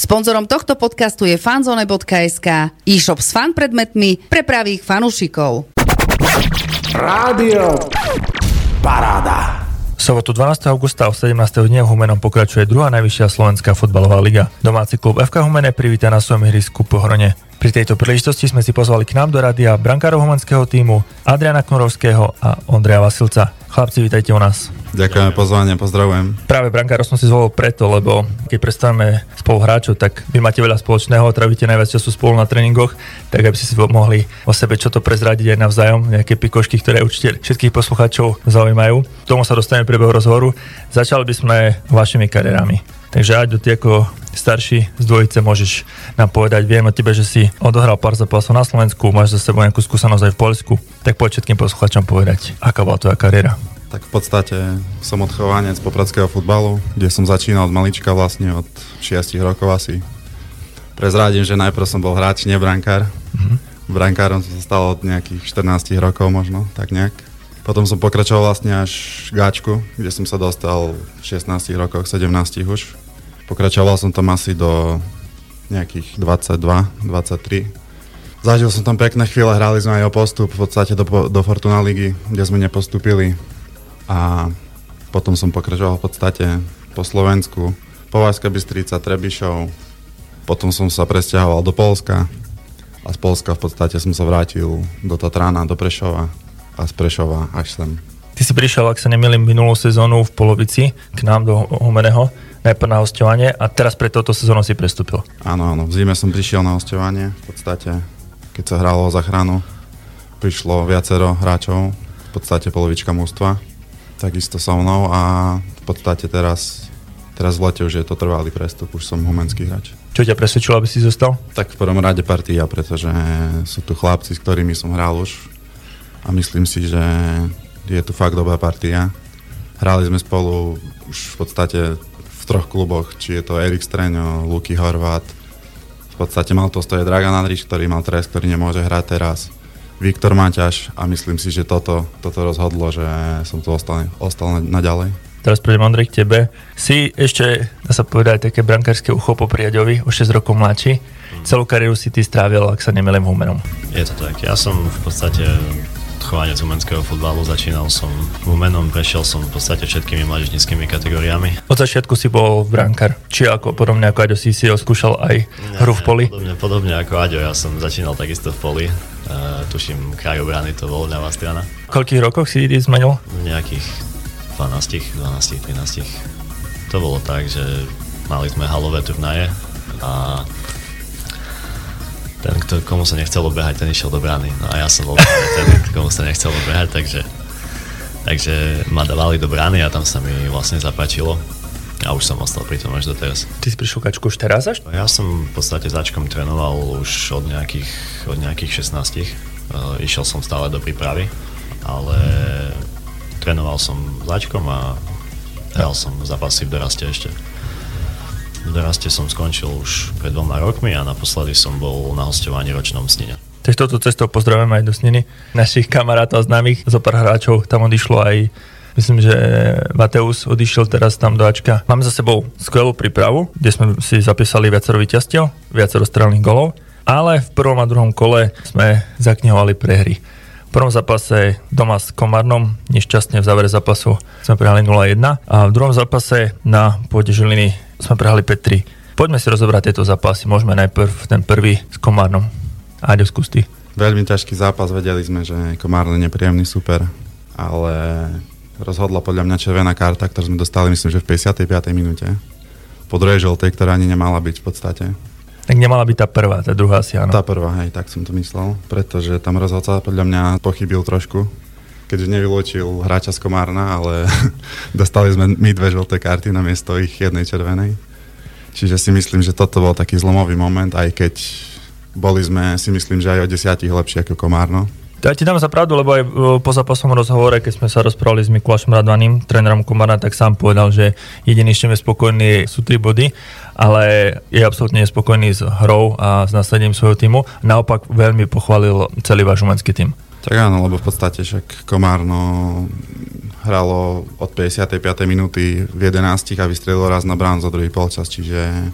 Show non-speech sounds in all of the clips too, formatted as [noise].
Sponzorom tohto podcastu je fanzone.sk, e-shop s fan predmetmi pre pravých fanúšikov. Rádio Paráda. sobotu 12. augusta o 17. dne v Humenom pokračuje druhá najvyššia slovenská futbalová liga. Domáci klub FK Humene privíta na svojom ihrisku Pohrone. Pri tejto príležitosti sme si pozvali k nám do radia brankárov humenského týmu Adriana Knorovského a Ondreja Vasilca. Chlapci, vítajte u nás. Ďakujeme pozvanie, pozdravujem. Práve brankárov som si zvolil preto, lebo keď predstavíme spolu hráčov, tak vy máte veľa spoločného, trávite najviac času spolu na tréningoch, tak aby ste si mohli o sebe čo to prezradiť aj navzájom, nejaké pikošky, ktoré určite všetkých poslucháčov zaujímajú. K tomu sa dostaneme priebehu rozhovoru. Začali by sme vašimi kariérami. Takže Aďo, ty ako starší z dvojice môžeš nám povedať, viem o tebe, že si odohral pár zápasov na Slovensku, máš za sebou nejakú skúsenosť aj v Polsku, tak poď všetkým poslucháčom povedať, aká bola tvoja kariéra. Tak v podstate som odchovanec popradského futbalu, kde som začínal od malička vlastne od 6 rokov asi. Prezradím, že najprv som bol hráč, nie brankár. Mm-hmm. Brankárom som sa stal od nejakých 14 rokov možno, tak nejak. Potom som pokračoval vlastne až gáčku, kde som sa dostal v 16 rokoch, 17 už. Pokračoval som tam asi do nejakých 22, 23. Zažil som tam pekné chvíle, hrali sme aj o postup v podstate do, do Fortuna ligy, kde sme nepostupili. A potom som pokračoval v podstate po Slovensku, Považská Bystrica, Trebišov. Potom som sa presťahoval do Polska a z Polska v podstate som sa vrátil do Tatrana, do Prešova a z Prešova až sem. Ty si prišiel, ak sa nemýlim, minulú sezónu v polovici k nám do Humeného najprv na hostovanie a teraz pre touto sezónu si prestúpil. Áno, áno, v zime som prišiel na hostovanie, v podstate, keď sa hralo o zachranu, prišlo viacero hráčov, v podstate polovička mústva, takisto so mnou a v podstate teraz, teraz v lete už je to trvalý prestup, už som humenský hráč. Čo ťa presvedčilo, aby si zostal? Tak v prvom rade partia, pretože sú tu chlapci, s ktorými som hral už a myslím si, že je tu fakt dobrá partia. Hrali sme spolu už v podstate troch kluboch, či je to Erik Streňo, Luky Horvát. V podstate mal to stoje Dragan Andrič, ktorý mal trest, ktorý nemôže hrať teraz. Viktor Maťaš a myslím si, že toto, toto rozhodlo, že som tu ostal, ostal naďalej. Teraz prejdem Andrej k tebe. Si ešte, dá sa povedať, také brankárske ucho po Priaďovi, o 6 rokov mladší. Celú kariéru si ty strávil, ak sa nemelem, Humenom. Je to tak. Ja som v podstate odchovanec umenského futbalu. Začínal som umenom, prešiel som v podstate všetkými mládežnickými kategóriami. Od začiatku si bol brankár. Či ako podobne ako Aďo si si skúšal aj hru v poli? Podobne, podobne ako Aďo, ja som začínal takisto v poli. Tuším, kraj obrany to bol ľavá strana. V koľkých rokoch si zmenil? Nejakých 12, 12, 13. To bolo tak, že mali sme halové turnaje a ten, kto, komu sa nechcelo behať, ten išiel do brány. No a ja som bol [laughs] ten, komu sa nechcelo behať, takže, takže ma dávali do brány a tam sa mi vlastne zapáčilo. A už som ostal pri tom až doteraz. Ty si prišiel kačku už teraz až? Ja som v podstate začkom trénoval už od nejakých, od nejakých 16. Uh, išiel som stále do prípravy, ale trénoval som začkom a hral som zápasy v doraste ešte. V doraste som skončil už pred dvoma rokmi a naposledy som bol na hostovaní ročnom snine. Takže touto cestou pozdravujem aj do sniny našich kamarátov a známych. Zo pár hráčov tam odišlo aj Myslím, že Mateus odišiel teraz tam do Ačka. Máme za sebou skvelú prípravu, kde sme si zapísali viacero víťazstiev, viacero strelných golov, ale v prvom a druhom kole sme zaknihovali prehry. V prvom zápase doma s Komárnom, nešťastne v závere zápasu sme prehrali 0-1 a v druhom zápase na pôde Žiliny sme prehrali 5-3. Poďme si rozobrať tieto zápasy. Môžeme najprv ten prvý s Komárnom. Áďo, skús ty. Veľmi ťažký zápas, vedeli sme, že Komárno je nepríjemný super, ale rozhodla podľa mňa červená karta, ktorú sme dostali, myslím, že v 55. minúte. Po druhej žltej, ktorá ani nemala byť v podstate. Tak nemala byť tá prvá, tá druhá si áno. Tá prvá, hej, tak som to myslel, pretože tam rozhodca podľa mňa pochybil trošku, keďže nevyločil hráča z Komárna, ale [laughs] dostali sme my dve žlté karty na miesto ich jednej červenej. Čiže si myslím, že toto bol taký zlomový moment, aj keď boli sme, si myslím, že aj o desiatich lepšie ako Komárno. Ja ti dám za pravdu, lebo aj e, po zápasom rozhovore, keď sme sa rozprávali s Mikulášom Radvaným, trénerom Komárna, tak sám povedal, že jediný, s čím je spokojný, sú tri body, ale je absolútne nespokojný s hrou a s nasadením svojho týmu. Naopak veľmi pochválil celý váš umenský tým. Tak áno, lebo v podstate však Komárno hralo od 55. minúty v 11 a vystrelilo raz na brán za druhý polčas, čiže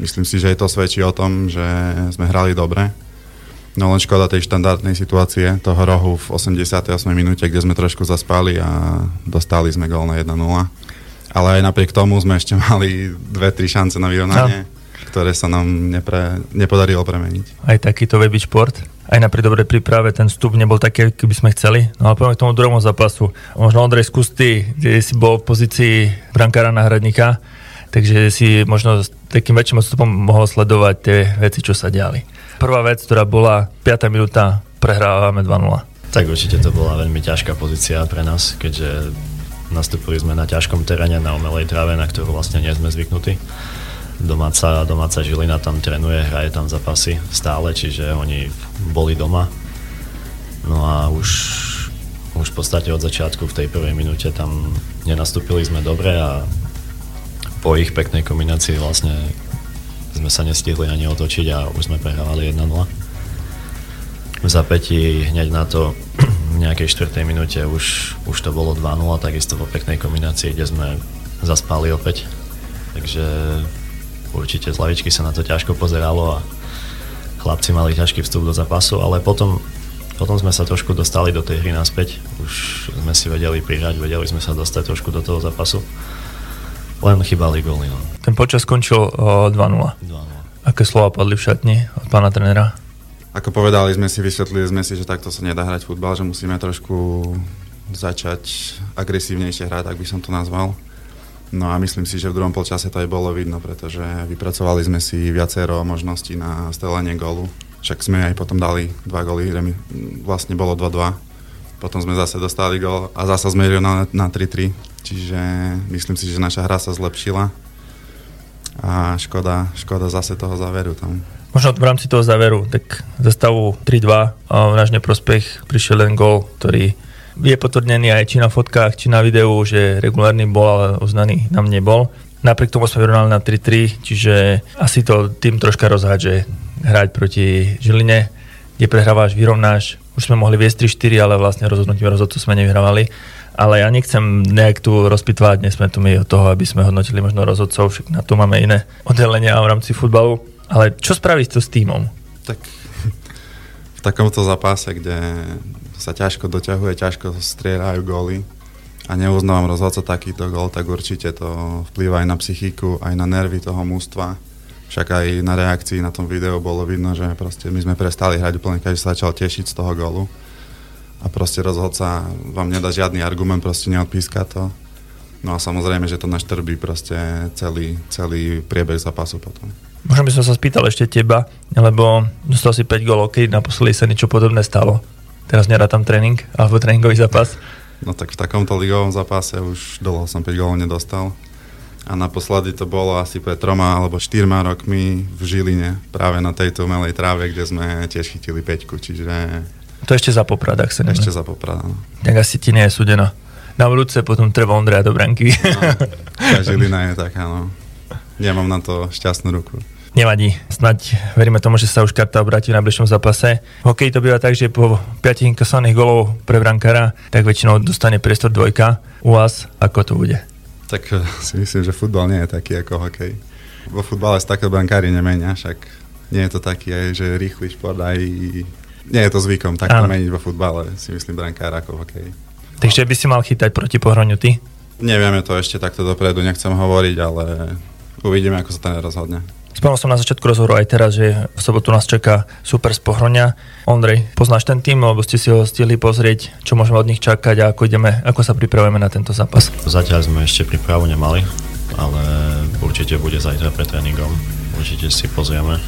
myslím si, že to svedčí o tom, že sme hrali dobre. No len škoda tej štandardnej situácie, toho rohu v 88. minúte, kde sme trošku zaspali a dostali sme gól na 1-0. Ale aj napriek tomu sme ešte [laughs] mali dve, tri šance na vyrovnanie, no. ktoré sa nám nepre, nepodarilo premeniť. Aj takýto baby šport? aj na dobrej príprave ten vstup nebol taký, aký by sme chceli. No ale poďme k tomu druhému zápasu. Možno Ondrej Skusty, kde si bol v pozícii brankára náhradníka, takže si možno s takým väčším odstupom mohol sledovať tie veci, čo sa diali. Prvá vec, ktorá bola 5. minúta, prehrávame 2-0. Tak určite to bola veľmi ťažká pozícia pre nás, keďže nastúpili sme na ťažkom teréne, na umelej tráve, na ktorú vlastne nie sme zvyknutí domáca, domáca Žilina tam trénuje, hraje tam zapasy stále, čiže oni boli doma. No a už, už v podstate od začiatku v tej prvej minúte tam nenastúpili sme dobre a po ich peknej kombinácii vlastne sme sa nestihli ani otočiť a už sme prehrávali 1-0. V zapätí hneď na to [clears throat] v nejakej 4. minúte už, už to bolo 2-0, takisto po peknej kombinácii, kde sme zaspali opäť. Takže určite z lavičky sa na to ťažko pozeralo a chlapci mali ťažký vstup do zápasu, ale potom, potom sme sa trošku dostali do tej hry naspäť. Už sme si vedeli prihrať, vedeli sme sa dostať trošku do toho zápasu. Len chýbali góly. No. Ten počas skončil uh, 2-0. 2-0. Aké slova padli v šatni od pána trenera? Ako povedali sme si, vysvetlili sme si, že takto sa nedá hrať futbal, že musíme trošku začať agresívnejšie hrať, ak by som to nazval. No a myslím si, že v druhom polčase to aj bolo vidno, pretože vypracovali sme si viacero možností na stelenie gólu. Však sme aj potom dali dva góly, vlastne bolo 2-2. Potom sme zase dostali gól a zase sme na, na 3-3. Čiže myslím si, že naša hra sa zlepšila a škoda, škoda zase toho záveru tam. Možno v rámci toho záveru, tak za stavu 3-2 v náš neprospech prišiel len gól, ktorý je potvrdený aj či na fotkách, či na videu, že regulárny bol, ale uznaný nám nebol. Napriek tomu sme vyrovnali na 3-3, čiže asi to tým troška rozhádže hrať proti Žiline, kde prehrávaš, vyrovnáš. Už sme mohli viesť 3-4, ale vlastne rozhodnutím rozhodcu sme nevyhrávali. Ale ja nechcem nejak tu rozpitvať, nie sme tu my od toho, aby sme hodnotili možno rozhodcov, však na to máme iné oddelenia v rámci futbalu. Ale čo spravíš to s týmom? Tak v takomto zápase, kde sa ťažko doťahuje, ťažko strieľajú góly a neuznávam rozhodca takýto gól, tak určite to vplýva aj na psychiku, aj na nervy toho mústva. Však aj na reakcii na tom videu bolo vidno, že proste my sme prestali hrať úplne, keď sa začal tešiť z toho gólu. A proste rozhodca vám nedá žiadny argument, proste neodpíska to. No a samozrejme, že to naštrbí proste celý, celý priebeh zápasu potom. Možno by som sa spýtal ešte teba, lebo dostal si 5 gólov, keď naposledy sa niečo podobné stalo. Teraz tam tréning alebo tréningový zápas? No tak v takomto ligovom zápase už dlho som 5 gólov nedostal. A naposledy to bolo asi pred troma alebo štyrma rokmi v Žiline, práve na tejto umelej tráve, kde sme tiež chytili peťku, čiže... To ešte za Poprad, ak sa neviem. Ešte za Poprad, áno. Tak asi ti nie je súdeno. Na budúce potom treba Ondreja do branky. No, tá Žilina je taká, no. Nemám na to šťastnú ruku. Nevadí. Snaď veríme tomu, že sa už karta obráti v najbližšom zápase. V hokeji to býva tak, že po 5 inkasaných golov pre brankára, tak väčšinou dostane priestor dvojka. U vás ako to bude? Tak eh, si myslím, že futbal nie je taký ako hokej. Vo futbale sa také brankári nemenia, však nie je to taký aj, že rýchly šport aj... Nie je to zvykom takto meniť vo futbale, si myslím, brankár ako v hokeji. Takže by si mal chytať proti pohroňu ty? Nevieme to ešte takto dopredu, nechcem hovoriť, ale uvidíme, ako sa ten rozhodne. Spomenul som na začiatku rozhovoru aj teraz, že v sobotu nás čaká super z Pohronia. Ondrej, poznáš ten tým, alebo ste si ho stihli pozrieť, čo môžeme od nich čakať a ako, ideme, ako sa pripravujeme na tento zápas? Zatiaľ sme ešte prípravu nemali, ale určite bude zajtra pre tréningom. Určite si pozrieme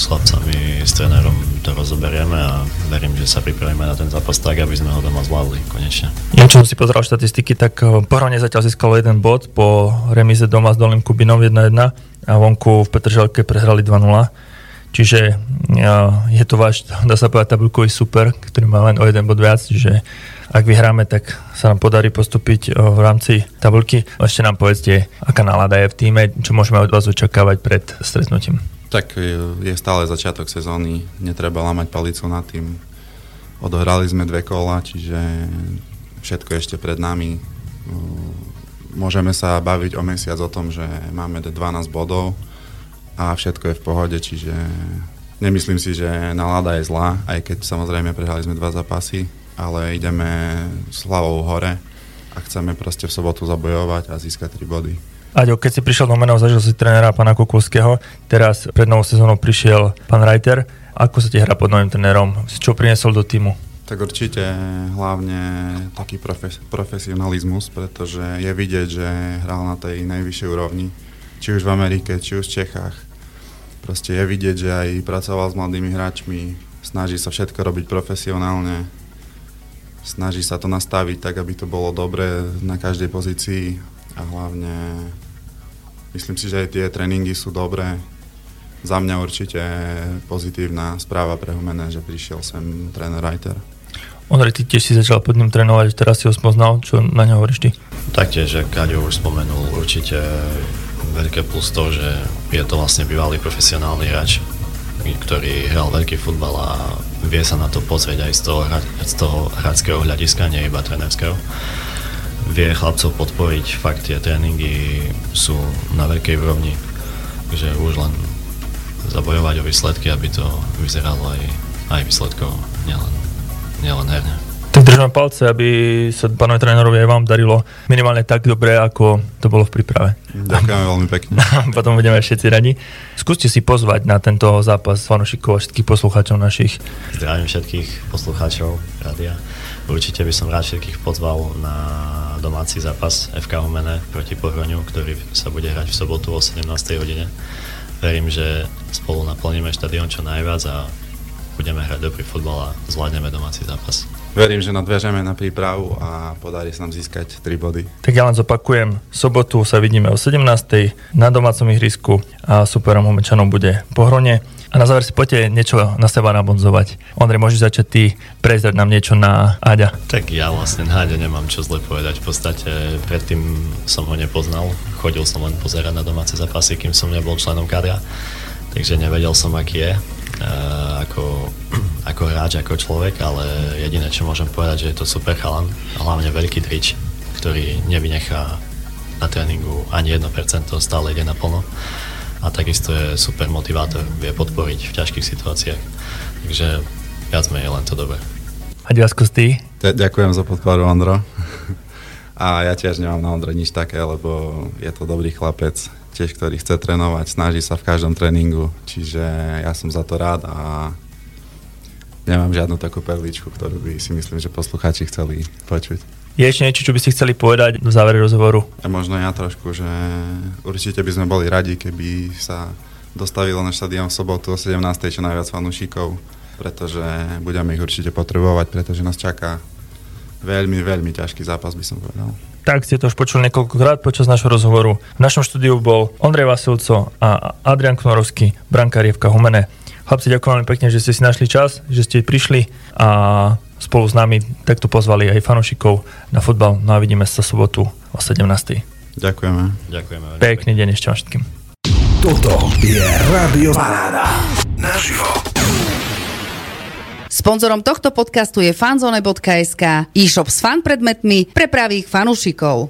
s chlapcami, s trénerom to rozoberieme a verím, že sa pripravíme na ten zápas tak, aby sme ho doma zvládli konečne. Ja čo som si pozeral štatistiky, tak eh, Pohronie zatiaľ získalo jeden bod po remize doma s Dolným Kubinom 1-1 a vonku v Petržalke prehrali 2-0. Čiže je to váš, dá sa povedať, tabulkový super, ktorý má len o jeden bod viac, čiže ak vyhráme, tak sa nám podarí postúpiť v rámci tabulky. Ešte nám povedzte, aká nálada je v týme, čo môžeme od vás očakávať pred stretnutím. Tak je stále začiatok sezóny, netreba lamať palicu nad tým. Odohrali sme dve kola, čiže všetko ešte pred nami môžeme sa baviť o mesiac o tom, že máme 12 bodov a všetko je v pohode, čiže nemyslím si, že nálada je zlá, aj keď samozrejme prehrali sme dva zápasy, ale ideme s hlavou hore a chceme proste v sobotu zabojovať a získať 3 body. Aďo, keď si prišiel do menov, zažil si trénera pána Kukulského, teraz pred novou sezónou prišiel pán Reiter. Ako sa ti hrá pod novým trénerom? Čo priniesol do týmu? Tak určite hlavne taký profes- profesionalizmus, pretože je vidieť, že hral na tej najvyššej úrovni, či už v Amerike, či už v Čechách. Proste je vidieť, že aj pracoval s mladými hráčmi, snaží sa všetko robiť profesionálne, snaží sa to nastaviť tak, aby to bolo dobré na každej pozícii a hlavne myslím si, že aj tie tréningy sú dobré. Za mňa určite pozitívna správa pre Humene, že prišiel sem tréner Reiter. Ondrej, ty tiež si začal pod ním trénovať, teraz si ho spoznal, čo na ňo hovoríš ty? Taktiež, Kaďo už spomenul, určite veľké plus to, že je to vlastne bývalý profesionálny hráč, ktorý hral veľký futbal a vie sa na to pozrieť aj z toho, z toho hráckého hľadiska, nie iba trenerského vie chlapcov podporiť. Fakt tie tréningy sú na veľkej úrovni, takže už len zabojovať o výsledky, aby to vyzeralo aj, aj výsledkov, nielen, nielen herne. Tak držíme palce, aby sa pánovi trénerovi aj vám darilo minimálne tak dobre, ako to bolo v príprave. Ďakujem veľmi pekne. [laughs] Potom budeme všetci radi. Skúste si pozvať na tento zápas fanúšikov a všetkých poslucháčov našich. Zdravím všetkých poslucháčov rádia. Určite by som rád všetkých pozval na domáci zápas FK Humene proti Pohroňu, ktorý sa bude hrať v sobotu o 17. hodine. Verím, že spolu naplníme štadión čo najviac a budeme hrať dobrý futbal a zvládneme domáci zápas. Verím, že nadviažeme na prípravu a podarí sa nám získať 3 body. Tak ja len zopakujem, sobotu sa vidíme o 17. na domácom ihrisku a superom Humečanom bude Pohronie. A na záver si poďte niečo na seba nabonzovať. Ondrej, môžeš začať ty prezrať nám niečo na Aďa. Tak ja vlastne na Aďa nemám čo zle povedať. V podstate predtým som ho nepoznal. Chodil som len pozerať na domáce zápasy, kým som nebol členom kadra. Takže nevedel som, aký je ako, [clears throat] ako hráč, ako človek, ale jediné, čo môžem povedať, že je to super chalan a hlavne veľký drič, ktorý nevynechá na tréningu ani 1%, stále ide naplno a takisto je super motivátor, vie podporiť v ťažkých situáciách. Takže viac menej len to dobre. A ďakujem ty? Ďakujem za podporu, Ondro. [laughs] A ja tiež nemám na Ondre nič také, lebo je to dobrý chlapec, tiež, ktorý chce trénovať, snaží sa v každom tréningu, čiže ja som za to rád a nemám žiadnu takú perličku, ktorú by si myslím, že poslucháči chceli počuť. Je ešte niečo, čo by ste chceli povedať v závere rozhovoru? A možno ja trošku, že určite by sme boli radi, keby sa dostavilo na štadión v sobotu o 17. čo najviac fanúšikov, pretože budeme ich určite potrebovať, pretože nás čaká veľmi, veľmi ťažký zápas, by som povedal. Tak ste to už počuli niekoľkokrát počas našho rozhovoru. V našom štúdiu bol Ondrej Vasilco a Adrian Knorovský, brankár Humene. Chlapci, ďakujem veľmi pekne, že ste si našli čas, že ste prišli a spolu s nami takto pozvali aj fanúšikov na futbal. No a vidíme sa sobotu o 17. Ďakujeme. Ďakujeme. Pekný deň ešte vám všetkým. Toto je Radio Paráda. Naživo. Sponzorom tohto podcastu je fanzone.sk, e-shop s fan predmetmi pre pravých fanúšikov.